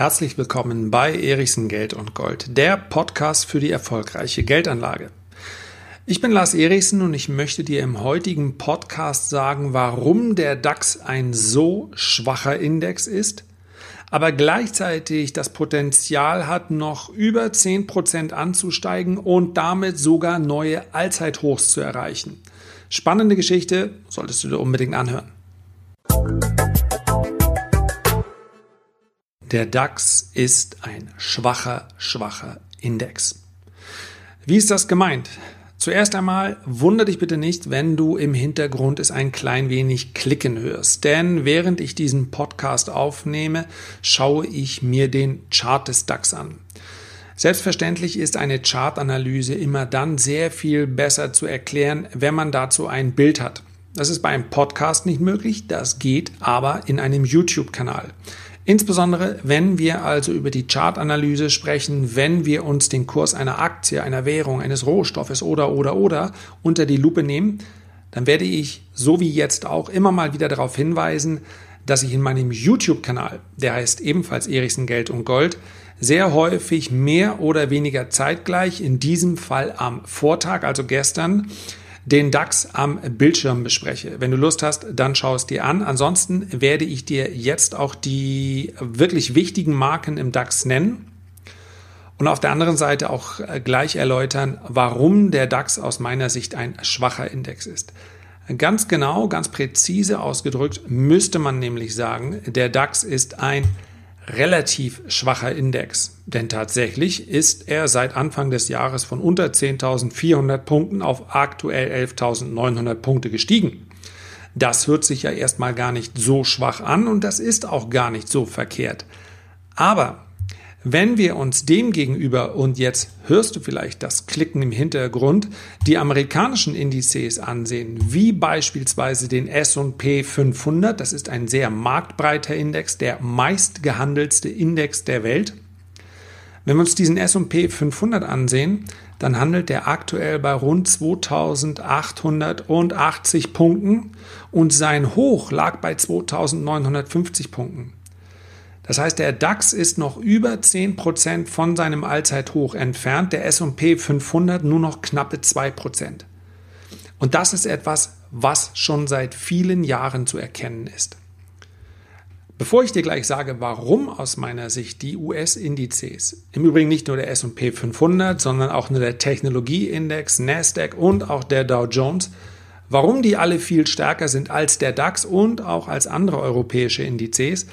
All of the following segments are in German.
Herzlich willkommen bei Erichsen Geld und Gold, der Podcast für die erfolgreiche Geldanlage. Ich bin Lars Erichsen und ich möchte dir im heutigen Podcast sagen, warum der DAX ein so schwacher Index ist, aber gleichzeitig das Potenzial hat, noch über 10% anzusteigen und damit sogar neue Allzeithochs zu erreichen. Spannende Geschichte, solltest du dir unbedingt anhören. Der DAX ist ein schwacher, schwacher Index. Wie ist das gemeint? Zuerst einmal wundere dich bitte nicht, wenn du im Hintergrund es ein klein wenig klicken hörst. Denn während ich diesen Podcast aufnehme, schaue ich mir den Chart des DAX an. Selbstverständlich ist eine Chartanalyse immer dann sehr viel besser zu erklären, wenn man dazu ein Bild hat. Das ist bei einem Podcast nicht möglich, das geht aber in einem YouTube-Kanal. Insbesondere, wenn wir also über die Chartanalyse sprechen, wenn wir uns den Kurs einer Aktie, einer Währung, eines Rohstoffes oder, oder, oder unter die Lupe nehmen, dann werde ich, so wie jetzt auch, immer mal wieder darauf hinweisen, dass ich in meinem YouTube-Kanal, der heißt ebenfalls Erichsen Geld und Gold, sehr häufig mehr oder weniger zeitgleich, in diesem Fall am Vortag, also gestern, den DAX am Bildschirm bespreche. Wenn du Lust hast, dann schau es dir an. Ansonsten werde ich dir jetzt auch die wirklich wichtigen Marken im DAX nennen und auf der anderen Seite auch äh, gleich erläutern, warum der DAX aus meiner Sicht ein schwacher Index ist. Ganz genau, ganz präzise ausgedrückt müsste man nämlich sagen, der DAX ist ein relativ schwacher Index, denn tatsächlich ist er seit Anfang des Jahres von unter 10.400 Punkten auf aktuell 11.900 Punkte gestiegen. Das hört sich ja erstmal gar nicht so schwach an und das ist auch gar nicht so verkehrt. Aber wenn wir uns dem gegenüber, und jetzt hörst du vielleicht das Klicken im Hintergrund, die amerikanischen Indizes ansehen, wie beispielsweise den S&P 500, das ist ein sehr marktbreiter Index, der meistgehandelste Index der Welt. Wenn wir uns diesen S&P 500 ansehen, dann handelt der aktuell bei rund 2880 Punkten und sein Hoch lag bei 2950 Punkten. Das heißt, der DAX ist noch über 10% von seinem Allzeithoch entfernt, der SP 500 nur noch knappe 2%. Und das ist etwas, was schon seit vielen Jahren zu erkennen ist. Bevor ich dir gleich sage, warum aus meiner Sicht die US-Indizes, im Übrigen nicht nur der SP 500, sondern auch nur der Technologieindex, Nasdaq und auch der Dow Jones, warum die alle viel stärker sind als der DAX und auch als andere europäische Indizes,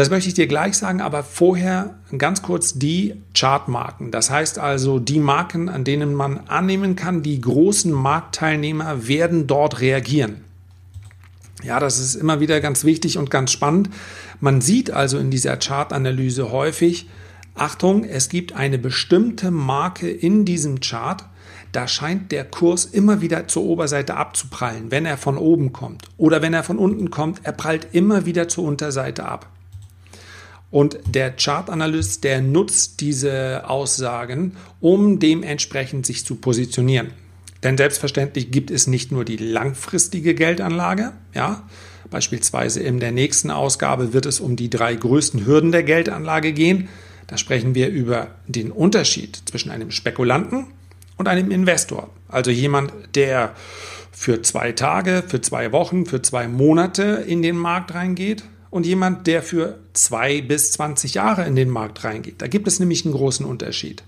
das möchte ich dir gleich sagen, aber vorher ganz kurz die Chartmarken. Das heißt also die Marken, an denen man annehmen kann, die großen Marktteilnehmer werden dort reagieren. Ja, das ist immer wieder ganz wichtig und ganz spannend. Man sieht also in dieser Chartanalyse häufig, Achtung, es gibt eine bestimmte Marke in diesem Chart, da scheint der Kurs immer wieder zur Oberseite abzuprallen, wenn er von oben kommt. Oder wenn er von unten kommt, er prallt immer wieder zur Unterseite ab. Und der Chartanalyst, der nutzt diese Aussagen, um dementsprechend sich zu positionieren. Denn selbstverständlich gibt es nicht nur die langfristige Geldanlage, ja, beispielsweise in der nächsten Ausgabe wird es um die drei größten Hürden der Geldanlage gehen. Da sprechen wir über den Unterschied zwischen einem Spekulanten und einem Investor. Also jemand, der für zwei Tage, für zwei Wochen, für zwei Monate in den Markt reingeht und jemand, der für zwei bis 20 Jahre in den Markt reingeht. Da gibt es nämlich einen großen Unterschied.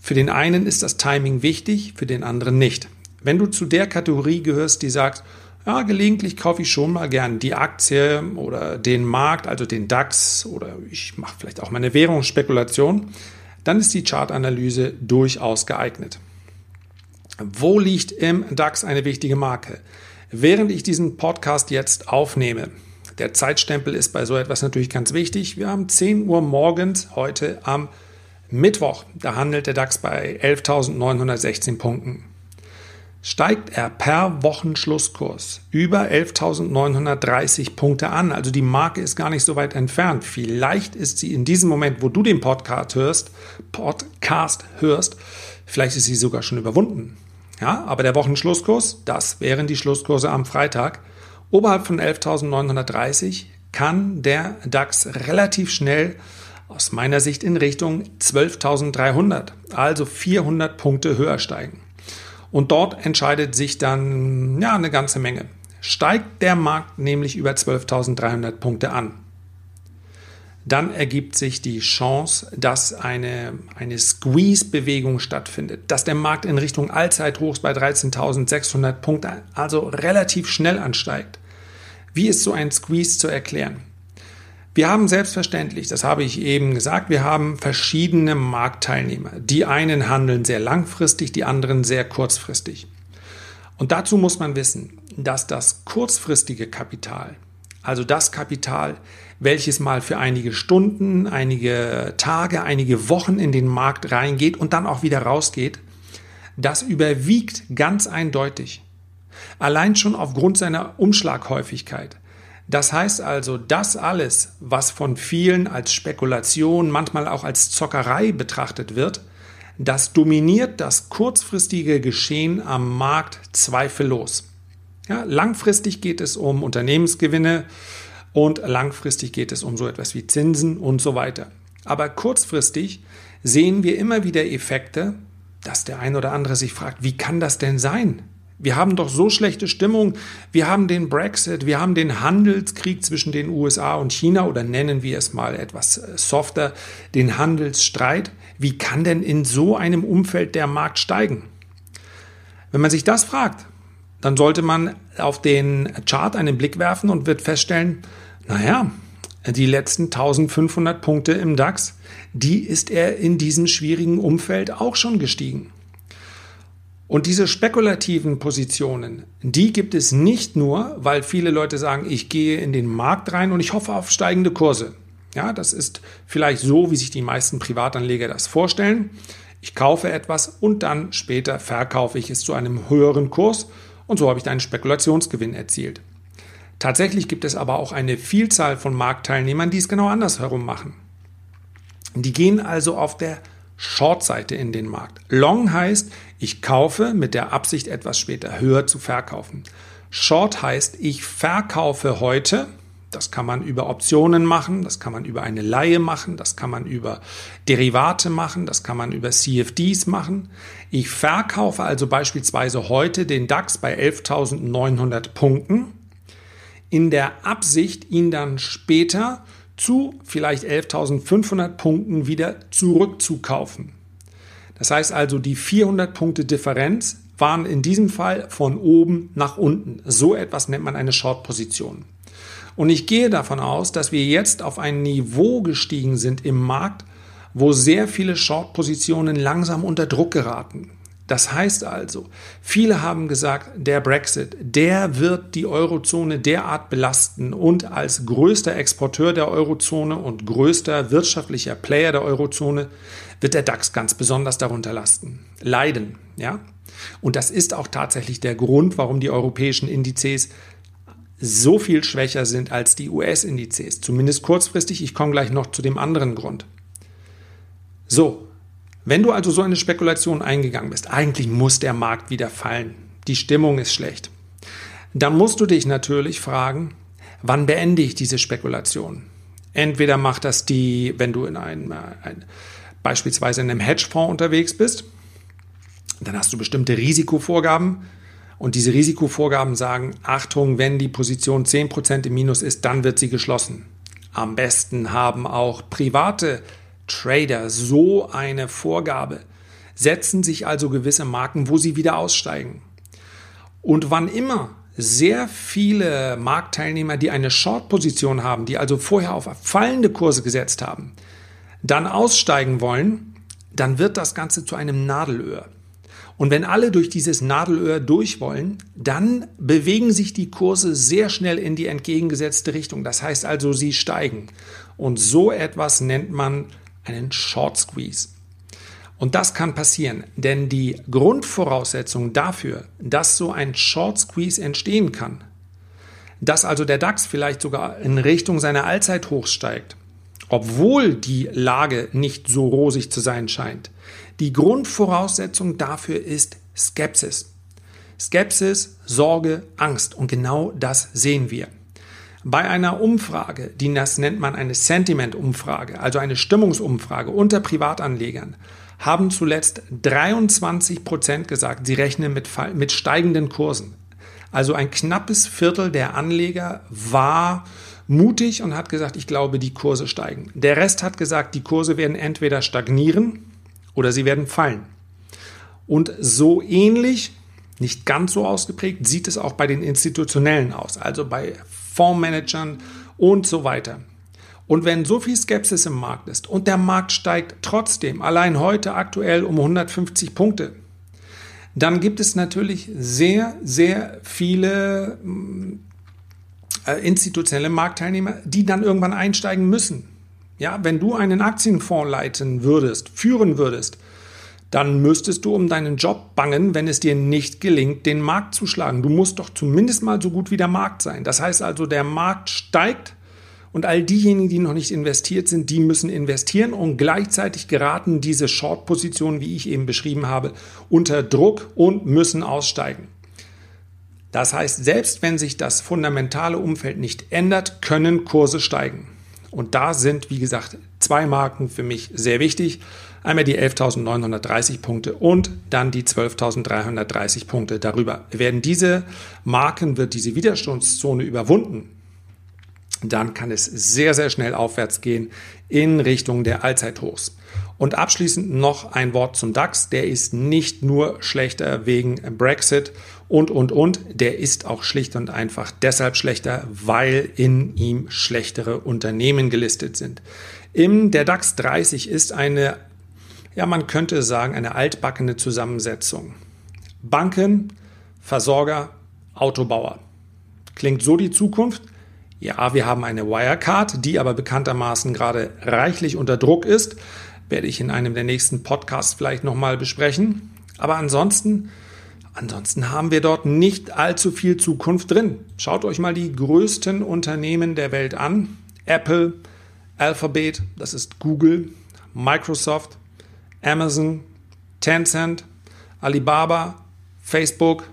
Für den einen ist das Timing wichtig, für den anderen nicht. Wenn du zu der Kategorie gehörst, die sagt, ja, gelegentlich kaufe ich schon mal gern die Aktie oder den Markt, also den DAX oder ich mache vielleicht auch meine Währungsspekulation, dann ist die Chartanalyse durchaus geeignet. Wo liegt im DAX eine wichtige Marke? Während ich diesen Podcast jetzt aufnehme, der Zeitstempel ist bei so etwas natürlich ganz wichtig. Wir haben 10 Uhr morgens heute am Mittwoch. Da handelt der DAX bei 11.916 Punkten. Steigt er per Wochenschlusskurs über 11.930 Punkte an, also die Marke ist gar nicht so weit entfernt. Vielleicht ist sie in diesem Moment, wo du den Podcast hörst, Podcast hörst, vielleicht ist sie sogar schon überwunden. Ja, aber der Wochenschlusskurs, das wären die Schlusskurse am Freitag Oberhalb von 11.930 kann der DAX relativ schnell aus meiner Sicht in Richtung 12.300, also 400 Punkte höher steigen. Und dort entscheidet sich dann ja eine ganze Menge. Steigt der Markt nämlich über 12.300 Punkte an, dann ergibt sich die Chance, dass eine, eine Squeeze-Bewegung stattfindet, dass der Markt in Richtung Allzeithochs bei 13.600 Punkten also relativ schnell ansteigt. Wie ist so ein Squeeze zu erklären? Wir haben selbstverständlich, das habe ich eben gesagt, wir haben verschiedene Marktteilnehmer. Die einen handeln sehr langfristig, die anderen sehr kurzfristig. Und dazu muss man wissen, dass das kurzfristige Kapital, also das Kapital, welches mal für einige Stunden, einige Tage, einige Wochen in den Markt reingeht und dann auch wieder rausgeht, das überwiegt ganz eindeutig. Allein schon aufgrund seiner Umschlaghäufigkeit. Das heißt also, das alles, was von vielen als Spekulation, manchmal auch als Zockerei betrachtet wird, das dominiert das kurzfristige Geschehen am Markt zweifellos. Ja, langfristig geht es um Unternehmensgewinne, und langfristig geht es um so etwas wie Zinsen und so weiter. Aber kurzfristig sehen wir immer wieder Effekte, dass der ein oder andere sich fragt, wie kann das denn sein? Wir haben doch so schlechte Stimmung. Wir haben den Brexit, wir haben den Handelskrieg zwischen den USA und China oder nennen wir es mal etwas äh, softer, den Handelsstreit. Wie kann denn in so einem Umfeld der Markt steigen? Wenn man sich das fragt, dann sollte man auf den Chart einen Blick werfen und wird feststellen, naja, die letzten 1500 Punkte im DAX, die ist er in diesem schwierigen Umfeld auch schon gestiegen. Und diese spekulativen Positionen, die gibt es nicht nur, weil viele Leute sagen, ich gehe in den Markt rein und ich hoffe auf steigende Kurse. Ja, das ist vielleicht so, wie sich die meisten Privatanleger das vorstellen. Ich kaufe etwas und dann später verkaufe ich es zu einem höheren Kurs und so habe ich einen Spekulationsgewinn erzielt. Tatsächlich gibt es aber auch eine Vielzahl von Marktteilnehmern, die es genau andersherum machen. Die gehen also auf der Short-Seite in den Markt. Long heißt, ich kaufe mit der Absicht, etwas später höher zu verkaufen. Short heißt, ich verkaufe heute das kann man über Optionen machen, das kann man über eine Laie machen, das kann man über Derivate machen, das kann man über CFDs machen. Ich verkaufe also beispielsweise heute den DAX bei 11.900 Punkten in der Absicht, ihn dann später zu vielleicht 11.500 Punkten wieder zurückzukaufen. Das heißt also, die 400 Punkte Differenz waren in diesem Fall von oben nach unten. So etwas nennt man eine Short-Position. Und ich gehe davon aus, dass wir jetzt auf ein Niveau gestiegen sind im Markt, wo sehr viele Short-Positionen langsam unter Druck geraten. Das heißt also, viele haben gesagt, der Brexit, der wird die Eurozone derart belasten und als größter Exporteur der Eurozone und größter wirtschaftlicher Player der Eurozone wird der DAX ganz besonders darunter lasten, leiden, ja? Und das ist auch tatsächlich der Grund, warum die europäischen Indizes so viel schwächer sind als die US-Indizes, zumindest kurzfristig. Ich komme gleich noch zu dem anderen Grund. So, wenn du also so eine Spekulation eingegangen bist, eigentlich muss der Markt wieder fallen, die Stimmung ist schlecht, dann musst du dich natürlich fragen, wann beende ich diese Spekulation? Entweder macht das die, wenn du in einem, ein, beispielsweise in einem Hedgefonds unterwegs bist, dann hast du bestimmte Risikovorgaben, und diese Risikovorgaben sagen, Achtung, wenn die Position 10% im Minus ist, dann wird sie geschlossen. Am besten haben auch private Trader so eine Vorgabe, setzen sich also gewisse Marken, wo sie wieder aussteigen. Und wann immer sehr viele Marktteilnehmer, die eine Short-Position haben, die also vorher auf fallende Kurse gesetzt haben, dann aussteigen wollen, dann wird das Ganze zu einem Nadelöhr. Und wenn alle durch dieses Nadelöhr durch wollen, dann bewegen sich die Kurse sehr schnell in die entgegengesetzte Richtung. Das heißt also, sie steigen. Und so etwas nennt man einen Short Squeeze. Und das kann passieren, denn die Grundvoraussetzung dafür, dass so ein Short Squeeze entstehen kann, dass also der DAX vielleicht sogar in Richtung seiner Allzeithochs steigt, obwohl die Lage nicht so rosig zu sein scheint, die Grundvoraussetzung dafür ist Skepsis. Skepsis, Sorge, Angst. Und genau das sehen wir. Bei einer Umfrage, die das nennt man eine Sentiment-Umfrage, also eine Stimmungsumfrage unter Privatanlegern, haben zuletzt 23 Prozent gesagt, sie rechnen mit, mit steigenden Kursen. Also ein knappes Viertel der Anleger war mutig und hat gesagt, ich glaube, die Kurse steigen. Der Rest hat gesagt, die Kurse werden entweder stagnieren oder sie werden fallen. Und so ähnlich, nicht ganz so ausgeprägt, sieht es auch bei den Institutionellen aus, also bei Fondsmanagern und so weiter. Und wenn so viel Skepsis im Markt ist und der Markt steigt trotzdem allein heute aktuell um 150 Punkte, dann gibt es natürlich sehr, sehr viele äh, institutionelle Marktteilnehmer, die dann irgendwann einsteigen müssen. Ja, wenn du einen Aktienfonds leiten würdest, führen würdest, dann müsstest du um deinen Job bangen, wenn es dir nicht gelingt, den Markt zu schlagen. Du musst doch zumindest mal so gut wie der Markt sein. Das heißt also, der Markt steigt und all diejenigen, die noch nicht investiert sind, die müssen investieren und gleichzeitig geraten diese Short-Positionen, wie ich eben beschrieben habe, unter Druck und müssen aussteigen. Das heißt, selbst wenn sich das fundamentale Umfeld nicht ändert, können Kurse steigen. Und da sind, wie gesagt, zwei Marken für mich sehr wichtig. Einmal die 11.930 Punkte und dann die 12.330 Punkte darüber. Werden diese Marken, wird diese Widerstandszone überwunden, dann kann es sehr, sehr schnell aufwärts gehen in Richtung der Allzeithochs. Und abschließend noch ein Wort zum DAX. Der ist nicht nur schlechter wegen Brexit und, und, und. Der ist auch schlicht und einfach deshalb schlechter, weil in ihm schlechtere Unternehmen gelistet sind. Im der DAX 30 ist eine, ja, man könnte sagen, eine altbackene Zusammensetzung. Banken, Versorger, Autobauer. Klingt so die Zukunft? Ja, wir haben eine Wirecard, die aber bekanntermaßen gerade reichlich unter Druck ist. Werde ich in einem der nächsten Podcasts vielleicht nochmal besprechen. Aber ansonsten, ansonsten haben wir dort nicht allzu viel Zukunft drin. Schaut euch mal die größten Unternehmen der Welt an. Apple, Alphabet, das ist Google, Microsoft, Amazon, Tencent, Alibaba, Facebook.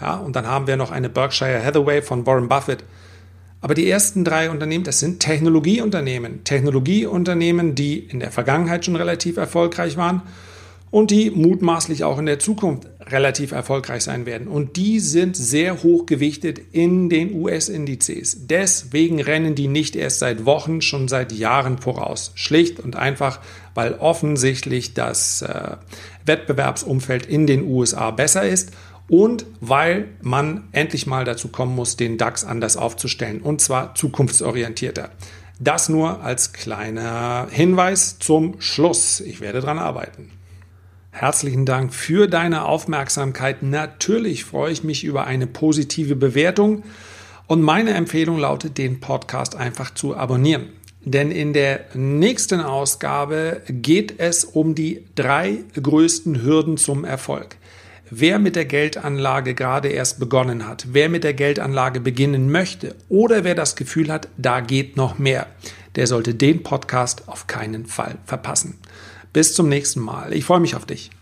Ja, und dann haben wir noch eine Berkshire Hathaway von Warren Buffett. Aber die ersten drei Unternehmen, das sind Technologieunternehmen. Technologieunternehmen, die in der Vergangenheit schon relativ erfolgreich waren und die mutmaßlich auch in der Zukunft relativ erfolgreich sein werden. Und die sind sehr hoch gewichtet in den US-Indizes. Deswegen rennen die nicht erst seit Wochen, schon seit Jahren voraus. Schlicht und einfach, weil offensichtlich das äh, Wettbewerbsumfeld in den USA besser ist und weil man endlich mal dazu kommen muss, den DAX anders aufzustellen und zwar zukunftsorientierter. Das nur als kleiner Hinweis zum Schluss. Ich werde daran arbeiten. Herzlichen Dank für deine Aufmerksamkeit. Natürlich freue ich mich über eine positive Bewertung und meine Empfehlung lautet, den Podcast einfach zu abonnieren. Denn in der nächsten Ausgabe geht es um die drei größten Hürden zum Erfolg. Wer mit der Geldanlage gerade erst begonnen hat, wer mit der Geldanlage beginnen möchte oder wer das Gefühl hat, da geht noch mehr, der sollte den Podcast auf keinen Fall verpassen. Bis zum nächsten Mal. Ich freue mich auf dich.